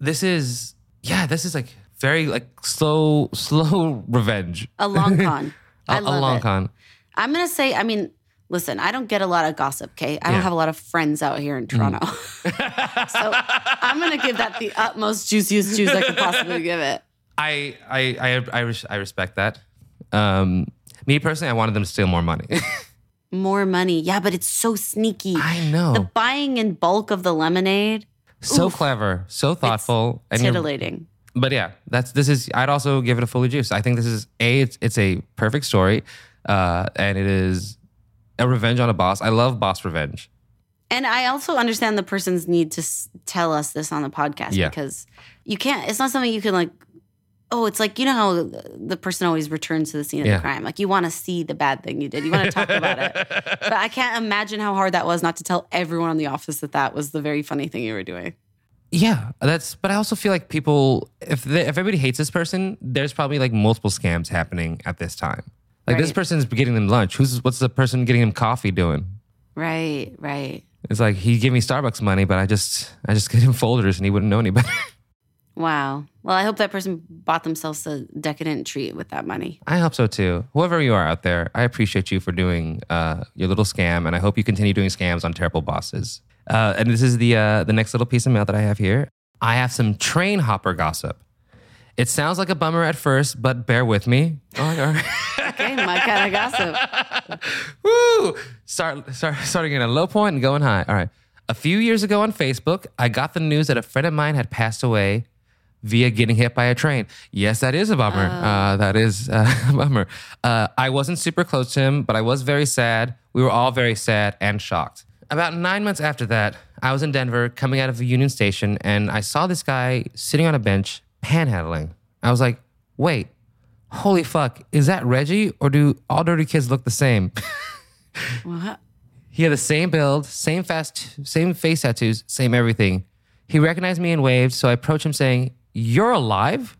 Speaker 7: this is, yeah, this is like very like slow, [laughs] slow revenge.
Speaker 1: A long [laughs] con.
Speaker 7: A,
Speaker 1: I love a
Speaker 7: long
Speaker 1: it.
Speaker 7: con.
Speaker 1: I'm gonna say, I mean, listen, I don't get a lot of gossip, okay? I
Speaker 7: Yeah. Mm.
Speaker 1: don't have a lot of friends out here in Toronto. so I'm gonna give that the utmost juiciest juice I could possibly give it.
Speaker 7: I, I, I, I, I respect that. Um, me personally, I wanted them to steal more money.
Speaker 1: More money. Yeah, but it's so sneaky.
Speaker 7: I know.
Speaker 1: The buying in bulk of the lemonade,
Speaker 7: so
Speaker 1: Oof.
Speaker 7: clever, so thoughtful, and
Speaker 1: titillating.
Speaker 7: but yeah, that's this is. I'd also give it a fully juice. I think this is a. It's, it's a perfect story, uh, and it is a revenge on a boss. I love boss revenge.
Speaker 1: And I also understand the person's need to s- tell us this on the podcast
Speaker 7: Yeah.
Speaker 1: because you can't, it's not something you can like, oh, it's like, you know how the person always returns to the scene of
Speaker 7: Yeah.
Speaker 1: the crime. Like you want to see the bad thing you did, you want to talk about it. [laughs] But I can't imagine how hard that was not to tell everyone in the office that that was the very funny thing you were doing.
Speaker 7: Yeah, that's. But I also feel like people, if they, if everybody hates this person, there's probably like multiple scams happening at this time. Like this
Speaker 1: Right.
Speaker 7: person's getting them lunch. Who's what's the person getting him coffee doing?
Speaker 1: Right, right.
Speaker 7: It's like he gave me Starbucks money, but I just I just [laughs] gave him folders and he wouldn't know any better.
Speaker 1: Wow. Well, I hope that person bought themselves a decadent treat with that money.
Speaker 7: I hope so too. Whoever you are out there, I appreciate you for doing uh, your little scam, and I hope you continue doing scams on terrible bosses. Uh, and this is the uh, the next little piece of mail that I have here. I have some train hopper gossip. It sounds like a bummer at first, but bear with me. Oh. [laughs]
Speaker 1: Okay, my kind of gossip. [laughs]
Speaker 7: Woo! Start, start, starting at a low point and going high. All right. A few years ago on Facebook, I got the news that a friend of mine had passed away via getting hit by a train. Yes, that is a bummer. Uh, that is [laughs] uh, a bummer. Uh, I wasn't super close to him, but I was very sad. We were all very sad and shocked. About nine months after that, I was in Denver coming out of a Union Station and I saw this guy sitting on a bench panhandling. I was like, wait, holy fuck, is that Reggie or do all dirty kids look the same? [laughs]
Speaker 1: What?
Speaker 7: He had the same build, same fast, same face tattoos, same everything. He recognized me and waved, so I approached him saying, You're alive?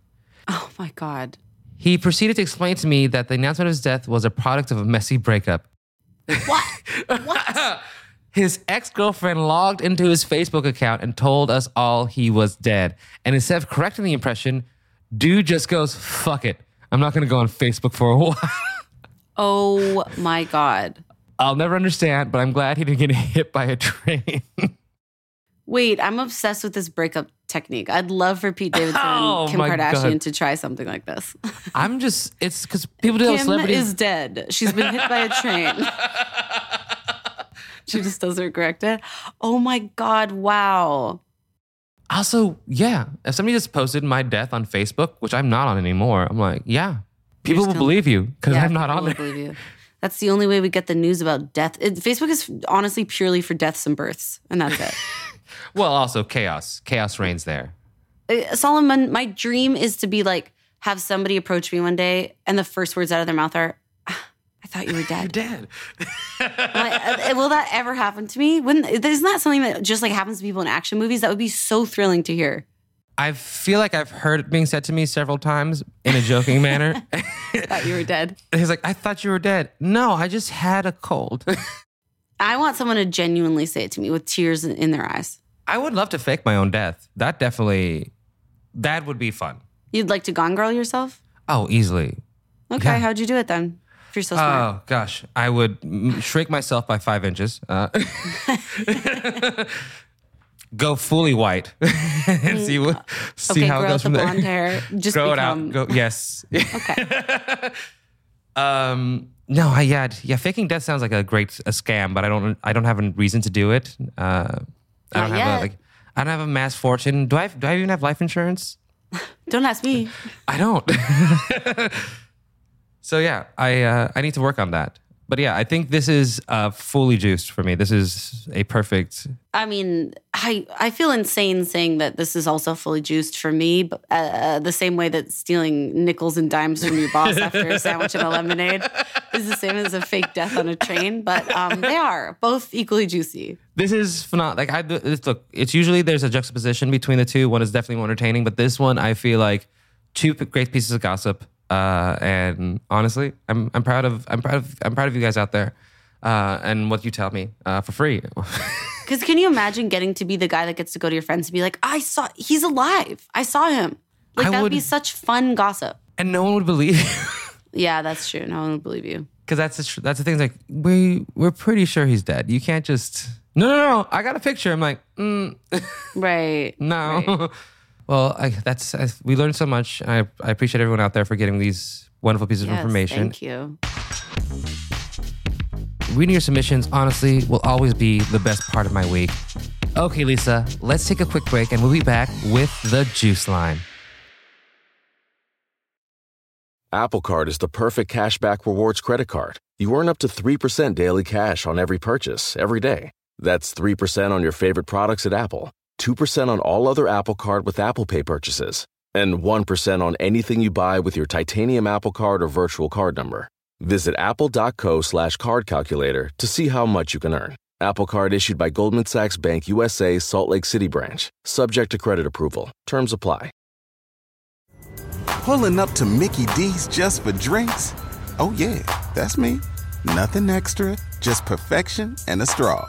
Speaker 1: Oh my God.
Speaker 7: He proceeded to explain to me that the announcement of his death was a product of a messy breakup.
Speaker 1: What? [laughs] what?
Speaker 7: His ex girlfriend logged into his Facebook account and told us all he was dead. And instead of correcting the impression, dude just goes, Fuck it. I'm not going to go on Facebook for a [laughs] while.
Speaker 1: Oh my God.
Speaker 7: I'll never understand, but I'm glad he didn't get [laughs] hit by a train.
Speaker 1: Wait, I'm obsessed with this breakup technique. I'd love for Pete Davidson
Speaker 7: Oh
Speaker 1: and Kim Kardashian
Speaker 7: God.
Speaker 1: to try something like this. [laughs]
Speaker 7: I'm just, it's because people do
Speaker 1: Kim
Speaker 7: celebrities.
Speaker 1: is dead. She's been hit by a train. [laughs] she just doesn't correct it. Oh my God. Wow.
Speaker 7: Also, yeah, if somebody just posted my death on Facebook, which I'm not on anymore, I'm like, yeah, people will believe you because
Speaker 1: Yeah,
Speaker 7: I'm not on there.
Speaker 1: believe you. That's the only way we get the news about death. It, Facebook is honestly purely for deaths and births, and that's it. [laughs]
Speaker 7: Well, also chaos. Chaos reigns there.
Speaker 1: Uh, Solomon, my dream is to be like, have somebody approach me one day, and the first words out of their mouth are, "Ah, I thought you were [laughs] dead.
Speaker 7: Dead.
Speaker 1: I'm like, uh, will that ever happen to me? Wouldn't, isn't that something that just like happens to people in action movies? That would be so thrilling to hear.
Speaker 7: I feel like I've heard it being said to me several times in a joking manner. [laughs]
Speaker 1: Thought you were dead.
Speaker 7: He's like, I thought you were dead. No, I just had a cold. [laughs]
Speaker 1: I want someone to genuinely say it to me with tears in their eyes.
Speaker 7: I would love to fake my own death. That definitely, that would be fun.
Speaker 1: You'd like to gone girl yourself?
Speaker 7: Oh, easily.
Speaker 1: Okay,
Speaker 7: Yeah.
Speaker 1: how'd you do it then? If you're so smart.
Speaker 7: Oh gosh, I would mm, shrink myself by five inches. Uh, [laughs] [laughs] go fully white [laughs] and see what see
Speaker 1: okay,
Speaker 7: how it
Speaker 1: grow out
Speaker 7: goes
Speaker 1: the
Speaker 7: from there.
Speaker 1: blonde hair. Just
Speaker 7: grow
Speaker 1: become,
Speaker 7: it out. Go yes.
Speaker 1: Okay.
Speaker 7: um. No, I yeah yeah. Faking death sounds like a great a scam, but I don't I don't have a reason to do it. Uh, I don't
Speaker 1: Not
Speaker 7: have
Speaker 1: yet.
Speaker 7: a like. I don't have a mass fortune. Do I? Do I even have life insurance? [laughs]
Speaker 1: Don't ask me.
Speaker 7: I don't. [laughs] so yeah, I uh, I need to work on that. But yeah, I think this is uh, fully juiced for me. This is a perfect.
Speaker 1: I mean, I I feel insane saying that this is also fully juiced for me, but uh, the same way that stealing nickels and dimes from your boss after a sandwich and a lemonade is the same as a fake death on a train. But um, they are both equally juicy.
Speaker 7: This is phenomenal. Like I this, look, it's usually there's a juxtaposition between the two. One is definitely more entertaining, but this one I feel like two great pieces of gossip. Uh, and honestly, I'm I'm proud of I'm proud of I'm proud of you guys out there. Uh, and what you tell me uh, for free. [laughs]
Speaker 1: Because can you imagine getting to be the guy that gets to go to your friends and be like, I saw he's alive. I saw him. Like that would be such fun gossip.
Speaker 7: and no one would believe. [laughs]
Speaker 1: Yeah, that's true. No one would believe you.
Speaker 7: Because that's the, tr- that's the thing. Like we we're pretty sure he's dead. You can't just no no no. I got a picture. I'm like mm, [laughs]
Speaker 1: Right.
Speaker 7: no.
Speaker 1: Right.
Speaker 7: Well, I, that's I, we learned so much. I, I appreciate everyone out there for getting these wonderful pieces of information.
Speaker 1: Thank you.
Speaker 7: Reading your submissions, honestly, will always be the best part of my week. Okay, Lisa, let's take a quick break and we'll be back with the juice line.
Speaker 9: Apple Card is the perfect cashback rewards credit card. You earn up to 3% daily cash on every purchase every day. That's 3% on your favorite products at Apple, 2% on all other Apple Card with Apple Pay purchases, and 1% on anything you buy with your titanium Apple Card or virtual card number. Visit apple.co slash card calculator to see how much you can earn. Apple Card issued by Goldman Sachs Bank USA, Salt Lake City branch, subject to credit approval. Terms apply.
Speaker 10: Pulling up to Mickey D's just for drinks? Oh, yeah, that's me. Nothing extra, just perfection and a straw.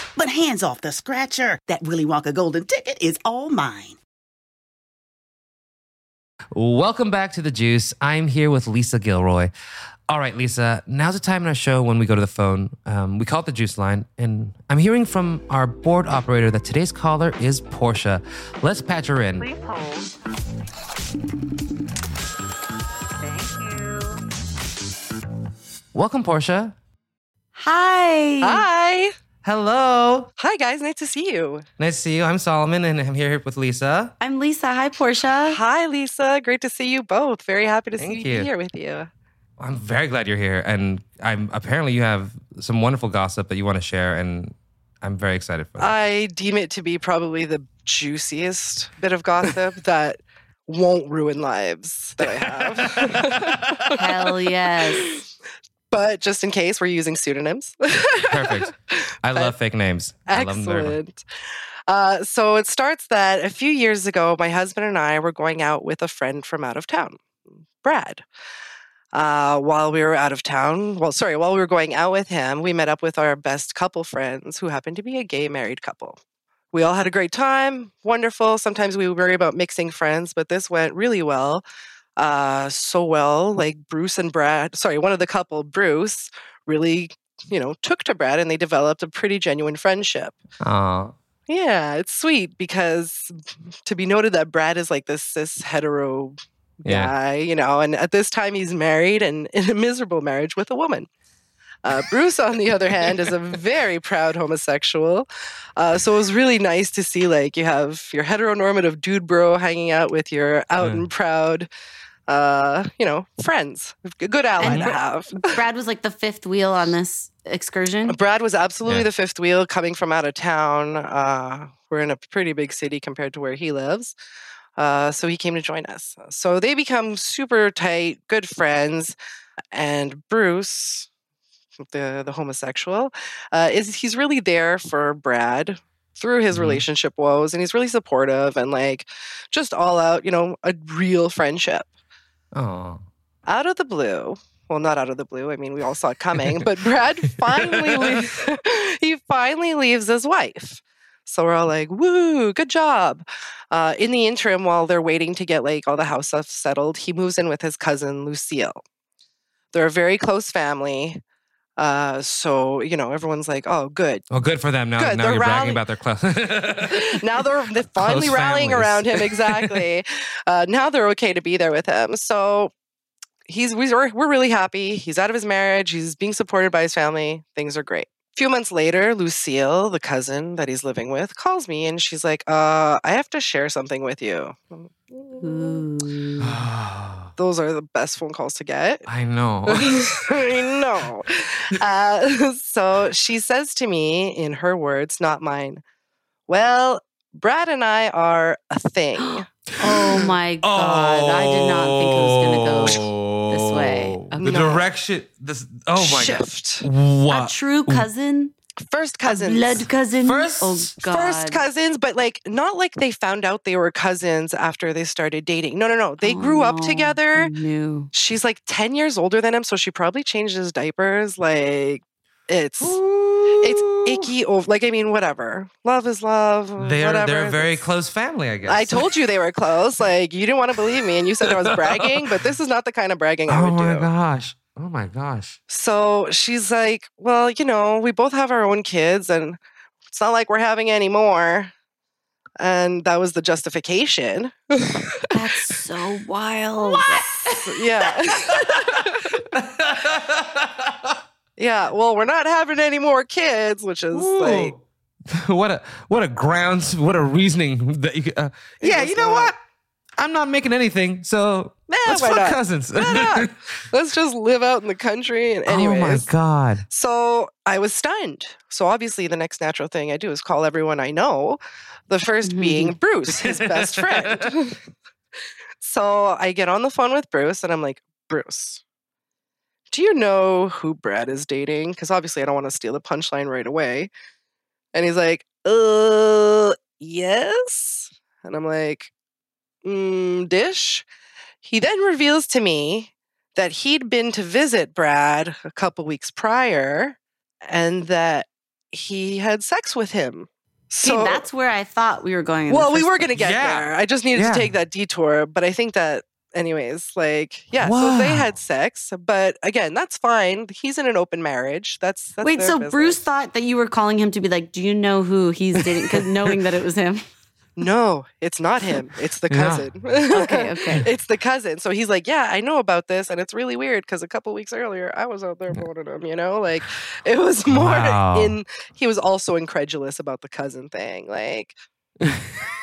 Speaker 11: But hands off the scratcher. That Willy Wonka golden ticket is all mine.
Speaker 7: Welcome back to The Juice. I'm here with Lisa Gilroy. All right, Lisa, now's the time in our show when we go to the phone. Um, we call it the Juice Line, and I'm hearing from our board operator that today's caller is Portia. Let's patch her in.
Speaker 12: Please hold. Thank you.
Speaker 7: Welcome, Portia.
Speaker 1: Hi.
Speaker 12: Hi.
Speaker 7: Hello.
Speaker 12: Hi, guys. Nice to see you.
Speaker 7: Nice to see you. I'm Solomon, and I'm here with Lisa.
Speaker 1: I'm Lisa. Hi, Portia.
Speaker 12: Hi, Lisa. Great to see you both. Very happy to
Speaker 7: Thank
Speaker 12: see
Speaker 7: you.
Speaker 12: you here with you.
Speaker 7: I'm very glad you're here, and I'm apparently you have some wonderful gossip that you want to share, and I'm very excited for that.
Speaker 12: I deem it to be probably the juiciest bit of gossip [laughs] that won't ruin lives that I have.
Speaker 1: Hell yes. [laughs]
Speaker 12: But just in case, we're using pseudonyms.
Speaker 7: Perfect. [laughs] I love fake names. I love them very much.
Speaker 12: Excellent. Uh, so it starts that a few years ago, my husband and I were going out with a friend from out of town, Brad. Uh, while we were out of town, well, sorry, while we were going out with him, we met up with our best couple friends who happened to be a gay married couple. We all had a great time, wonderful. Sometimes we worry about mixing friends, but this went really well. Uh, so well, like Bruce and Brad, sorry, one of the couple, Bruce, really, you know, took to Brad and they developed a pretty genuine friendship.
Speaker 7: Aw.
Speaker 12: Yeah, it's sweet because to be noted that Brad is like this cis hetero
Speaker 7: Yeah.
Speaker 12: guy, you know, and at this time he's married and in a miserable marriage with a woman. Uh, Bruce, on the other hand, is a very proud homosexual. Uh, so it was really nice to see like you have your heteronormative dude bro hanging out with your out and proud, uh, you know, friends. A good ally
Speaker 1: And
Speaker 12: to have.
Speaker 1: Brad was like the fifth wheel on this excursion.
Speaker 12: Brad was absolutely
Speaker 1: Yeah.
Speaker 12: the fifth wheel coming from out of town. Uh, we're in a pretty big city compared to where he lives. Uh, so he came to join us. So they become super tight, good friends. And Bruce, the, the homosexual, uh, is he's really there for Brad through his relationship woes. And he's really supportive and like just all out, you know, a real friendship
Speaker 7: Oh.
Speaker 12: out of the blue. Well not out of the blue. I mean we all saw it coming but brad [laughs] finally le- [laughs] he finally leaves his wife. So we're all like woo good job. Uh, in the interim while they're waiting to get like all the house stuff settled he moves in with his cousin lucille. They're a very close family uh, so you know everyone's like oh good
Speaker 7: Oh, good for them. Now,
Speaker 12: Good,
Speaker 7: now
Speaker 12: they're
Speaker 7: you're bragging about their club. [laughs]
Speaker 12: now [laughs] they're, they're finally
Speaker 7: Close
Speaker 12: rallying
Speaker 7: families.
Speaker 12: around him exactly [laughs] uh, now they're okay to be there with him so he's we're, we're really happy he's out of his marriage he's being supported by his family things are great a few months later lucille the cousin that he's living with calls me and she's like uh, i have to share something with you [sighs] [sighs] [sighs] [laughs] those are the best phone calls to get
Speaker 7: I know. [laughs]
Speaker 12: I know. Uh, [laughs] so she says to me, in her words, not mine, Well, Brad and I are a thing. [gasps]
Speaker 1: Oh my [gasps] god! I did not think it was going to go this way.
Speaker 7: Oh, The direction. This. Oh my
Speaker 12: Shift.
Speaker 7: god.
Speaker 1: A
Speaker 7: What?
Speaker 1: true cousin,
Speaker 12: First cousins.
Speaker 1: blood cousin.
Speaker 7: First-
Speaker 1: oh god!
Speaker 12: First cousins, but like not like they found out they were cousins after they started dating. No, no, no. They
Speaker 1: Oh,
Speaker 12: grew up
Speaker 1: no.
Speaker 12: together.
Speaker 1: I knew.
Speaker 12: She's like 10 years older than him, so she probably changed his diapers. Like it's it's icky over like I mean, whatever. Love is love.
Speaker 7: They're
Speaker 12: whatever.
Speaker 7: they're a very
Speaker 12: It's-
Speaker 7: close family, I guess.
Speaker 12: I [laughs] told you they were close. Like you didn't want to believe me, and you said I was bragging, but this is not the kind of bragging I
Speaker 7: Oh
Speaker 12: would
Speaker 7: my
Speaker 12: do.
Speaker 7: gosh. Oh my gosh.
Speaker 12: So she's like, Well, you know, we both have our own kids, and it's not like we're having any more. And that was the justification.
Speaker 1: That's so wild. What?
Speaker 12: yeah. [laughs] yeah. Well, we're not having any more kids, which is like, [laughs]
Speaker 7: what a what a grounds what a reasoning that you uh, yeah you know what i'm not making anything so
Speaker 12: Nah,
Speaker 7: let's fuck
Speaker 12: not?
Speaker 7: cousins [laughs]
Speaker 12: let's just live out in the country. And anyways.
Speaker 7: oh my god
Speaker 12: So I was stunned. So obviously, the next natural thing I do is call everyone I know. The first [laughs] being Bruce, his best friend. [laughs] so I get on the phone with Bruce and I'm like, Bruce, do you know who Brad is dating? Because obviously, I don't want to steal the punchline right away. And he's like, uh, yes. And I'm like, mm, dish. He then reveals to me that he'd been to visit Brad a couple weeks prior and that he had sex with him.
Speaker 1: See,
Speaker 12: So
Speaker 1: that's where I thought we were going.
Speaker 12: well, we were going to get
Speaker 7: Yeah.
Speaker 12: there. I just needed
Speaker 7: Yeah.
Speaker 12: to take that detour, but I think that anyways, like yeah, so they had sex, but again, that's fine. He's in an open marriage. That's, that's
Speaker 1: Wait,
Speaker 12: their
Speaker 1: so
Speaker 12: business.
Speaker 1: Bruce thought that you were calling him to be like, "Do you know who he's dating?" Because knowing that it was him. [laughs]
Speaker 12: No, it's not him. It's the
Speaker 7: Yeah.
Speaker 12: cousin.
Speaker 1: Okay, okay. [laughs]
Speaker 12: It's the cousin. So he's like, Yeah, I know about this. And it's really weird because a couple weeks earlier, I was out there boning him, you know? Like, it was more
Speaker 7: Wow.
Speaker 12: in, he was also incredulous about the cousin thing. Like,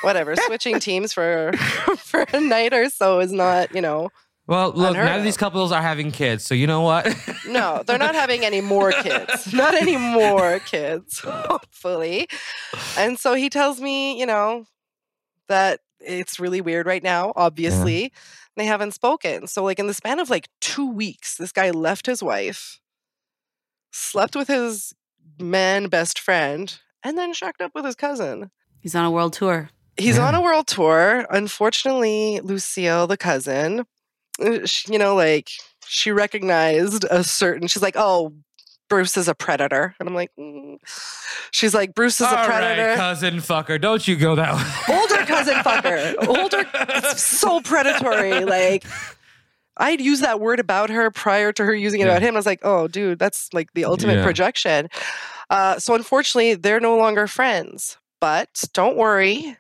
Speaker 12: whatever, [laughs] switching teams for [laughs] for a night or so is not, you know,
Speaker 7: well look
Speaker 12: Unheard
Speaker 7: none of these couples are having kids so you know what
Speaker 12: no, they're not having any more kids. Not any more kids, hopefully. And so he tells me, you know, that it's really weird right now, obviously. They haven't spoken. So, like, in the span of like two weeks, this guy left his wife, slept with his man best friend, and then shacked up with his cousin.
Speaker 1: He's on a world tour.
Speaker 12: He's
Speaker 7: Yeah.
Speaker 12: on a world tour. Unfortunately, Lucille, the cousin, uh, sh- you know, like she recognized a certain. She's like, "Oh, Bruce is a predator," and I'm like, mm. "She's like, Bruce is
Speaker 7: All
Speaker 12: a
Speaker 7: right,
Speaker 12: predator."
Speaker 7: cousin fucker don't you go that way
Speaker 12: Older [laughs] cousin fucker. Older. It's so predatory. Like. I'd use that word about her prior to her using it
Speaker 7: Yeah.
Speaker 12: about him. I was like, oh, dude, that's like the ultimate
Speaker 7: Yeah.
Speaker 12: projection. Uh, so unfortunately, they're no longer friends. But don't worry.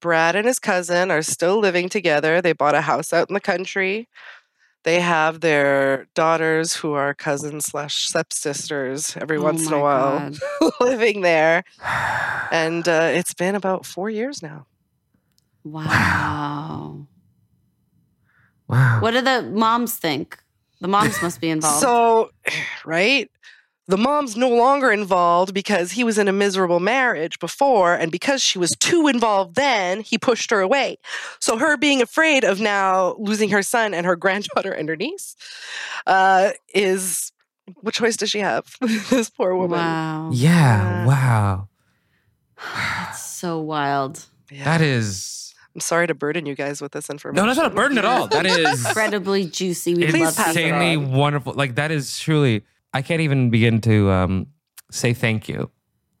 Speaker 12: Brad and his cousin are still living together. They bought a house out in the country. They have their daughters who are cousins slash stepsisters every
Speaker 1: Oh
Speaker 12: once in a while [laughs] living there. And [sighs] uh, it's been about four years now.
Speaker 1: Wow.
Speaker 7: wow
Speaker 1: What do the moms think? The moms must be [sighs] involved.
Speaker 12: So, [sighs] right? The mom's no longer involved because he was in a miserable marriage before, and because she was too involved then, he pushed her away. So, her being afraid of now losing her son and her [laughs] granddaughter and her niece uh, is what choice does she have? [laughs] this poor woman.
Speaker 1: wow.
Speaker 7: yeah wow [sighs]
Speaker 1: That's so wild. Yeah.
Speaker 7: that is
Speaker 12: I'm sorry to burden you guys with this information.
Speaker 7: no that's not a burden at all that [laughs] is
Speaker 1: Incredibly juicy. We
Speaker 7: it's
Speaker 1: love
Speaker 12: pass it
Speaker 1: hearing
Speaker 7: insanely wonderful like that is truly i can't even begin to um say thank you.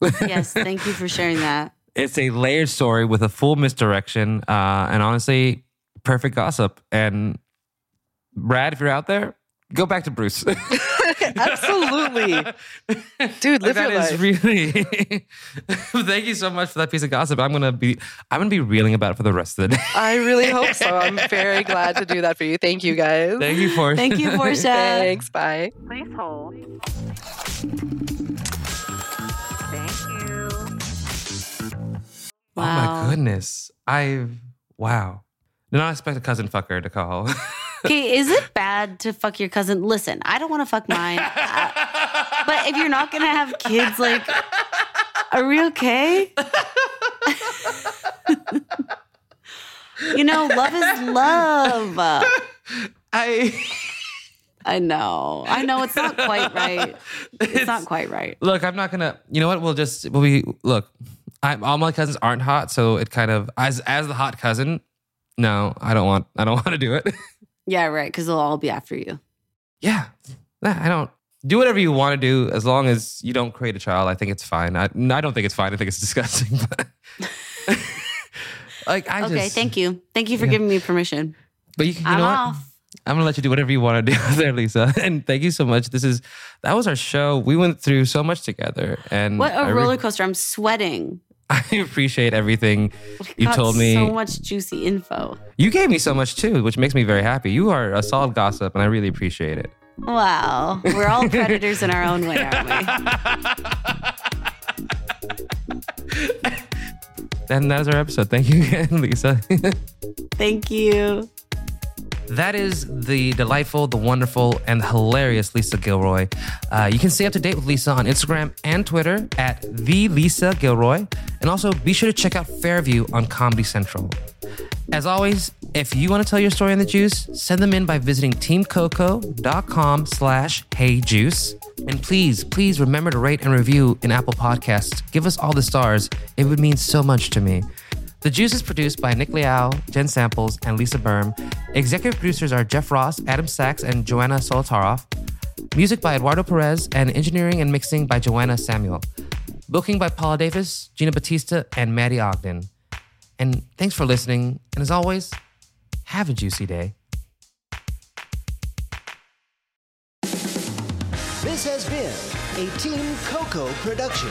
Speaker 7: [laughs]
Speaker 1: Yes, thank you for sharing that.
Speaker 7: it's a layered story with a full misdirection uh and honestly perfect gossip. And brad if you're out there go back to bruce [laughs]
Speaker 12: Absolutely. Dude, live
Speaker 7: Like,
Speaker 12: your
Speaker 7: that is
Speaker 12: life.
Speaker 7: really [laughs] thank you so much for that piece of gossip i'm gonna be i'm gonna be reeling about it for the rest of the day
Speaker 12: I really hope so. [laughs] I'm very glad to do that for you. Thank you guys.
Speaker 7: thank you for
Speaker 1: Thank you, Portia. [laughs]
Speaker 12: Thanks. Bye.
Speaker 5: Please hold. Thank you.
Speaker 7: oh my goodness I've wow did not expect a cousin fucker to call
Speaker 1: Okay, is it bad to fuck your cousin? Listen, I don't want to fuck mine. [laughs] But if you're not going to have kids, like, are we okay? [laughs] you know, love is love.
Speaker 7: I.
Speaker 1: I know. I know it's not quite right. It's, it's not quite right.
Speaker 7: Look, I'm not gonna. You know what? We'll just. We'll be. Look, I'm, all my cousins aren't hot, so it kind of as as the hot cousin. No, I don't want. I don't [laughs] want to do it.
Speaker 1: Yeah, right. Because they'll all be after you.
Speaker 7: yeah, Nah, I don't do whatever you want to do as long as you don't create a child. I think it's fine. I, I don't think it's fine. I think it's [laughs] disgusting. But [laughs] like I
Speaker 1: okay,
Speaker 7: just
Speaker 1: thank you. Thank you for
Speaker 7: Yeah.
Speaker 1: giving me permission.
Speaker 7: But you, you
Speaker 1: I'm
Speaker 7: know what?
Speaker 1: off.
Speaker 7: I'm gonna let you do whatever you want to do [laughs] there, Lisa. And thank you so much. This is that was our show. We went through so much together, and
Speaker 1: What
Speaker 7: I
Speaker 1: a
Speaker 7: re-
Speaker 1: roller coaster. I'm sweating. [laughs]
Speaker 7: I appreciate everything you told me.
Speaker 1: so much juicy info.
Speaker 7: You gave me so much too, which makes me very happy. You are a solid gossip, and I really appreciate it.
Speaker 1: Wow. We're all [laughs] predators in our own way, aren't we? [laughs]
Speaker 7: And that is our episode. Thank you again, Lisa.
Speaker 1: Thank you.
Speaker 7: That is the delightful, the wonderful, and hilarious Lisa Gilroy. Uh, you can stay up to date with Lisa on Instagram and Twitter at the Lisa Gilroy, and also be sure to check out Fairview on Comedy Central. As always, if you want to tell your story on the juice, send them in by visiting teamcoco.com slash heyjuice. And please, please remember to rate and review in Apple Podcasts. Give us all the stars. It would mean so much to me. The Juice is produced by Nick Liao, Jen Samples, and Lisa Berm. Executive producers are Jeff Ross, Adam Sachs, and Joanna Solotaroff. Music by Eduardo Perez, and engineering and mixing by Joanna Samuel. Booking by Paula Davis, Gina Batista, and Maddie Ogden. And thanks for listening. And as always, have a juicy day.
Speaker 13: This has been a Team Coco production.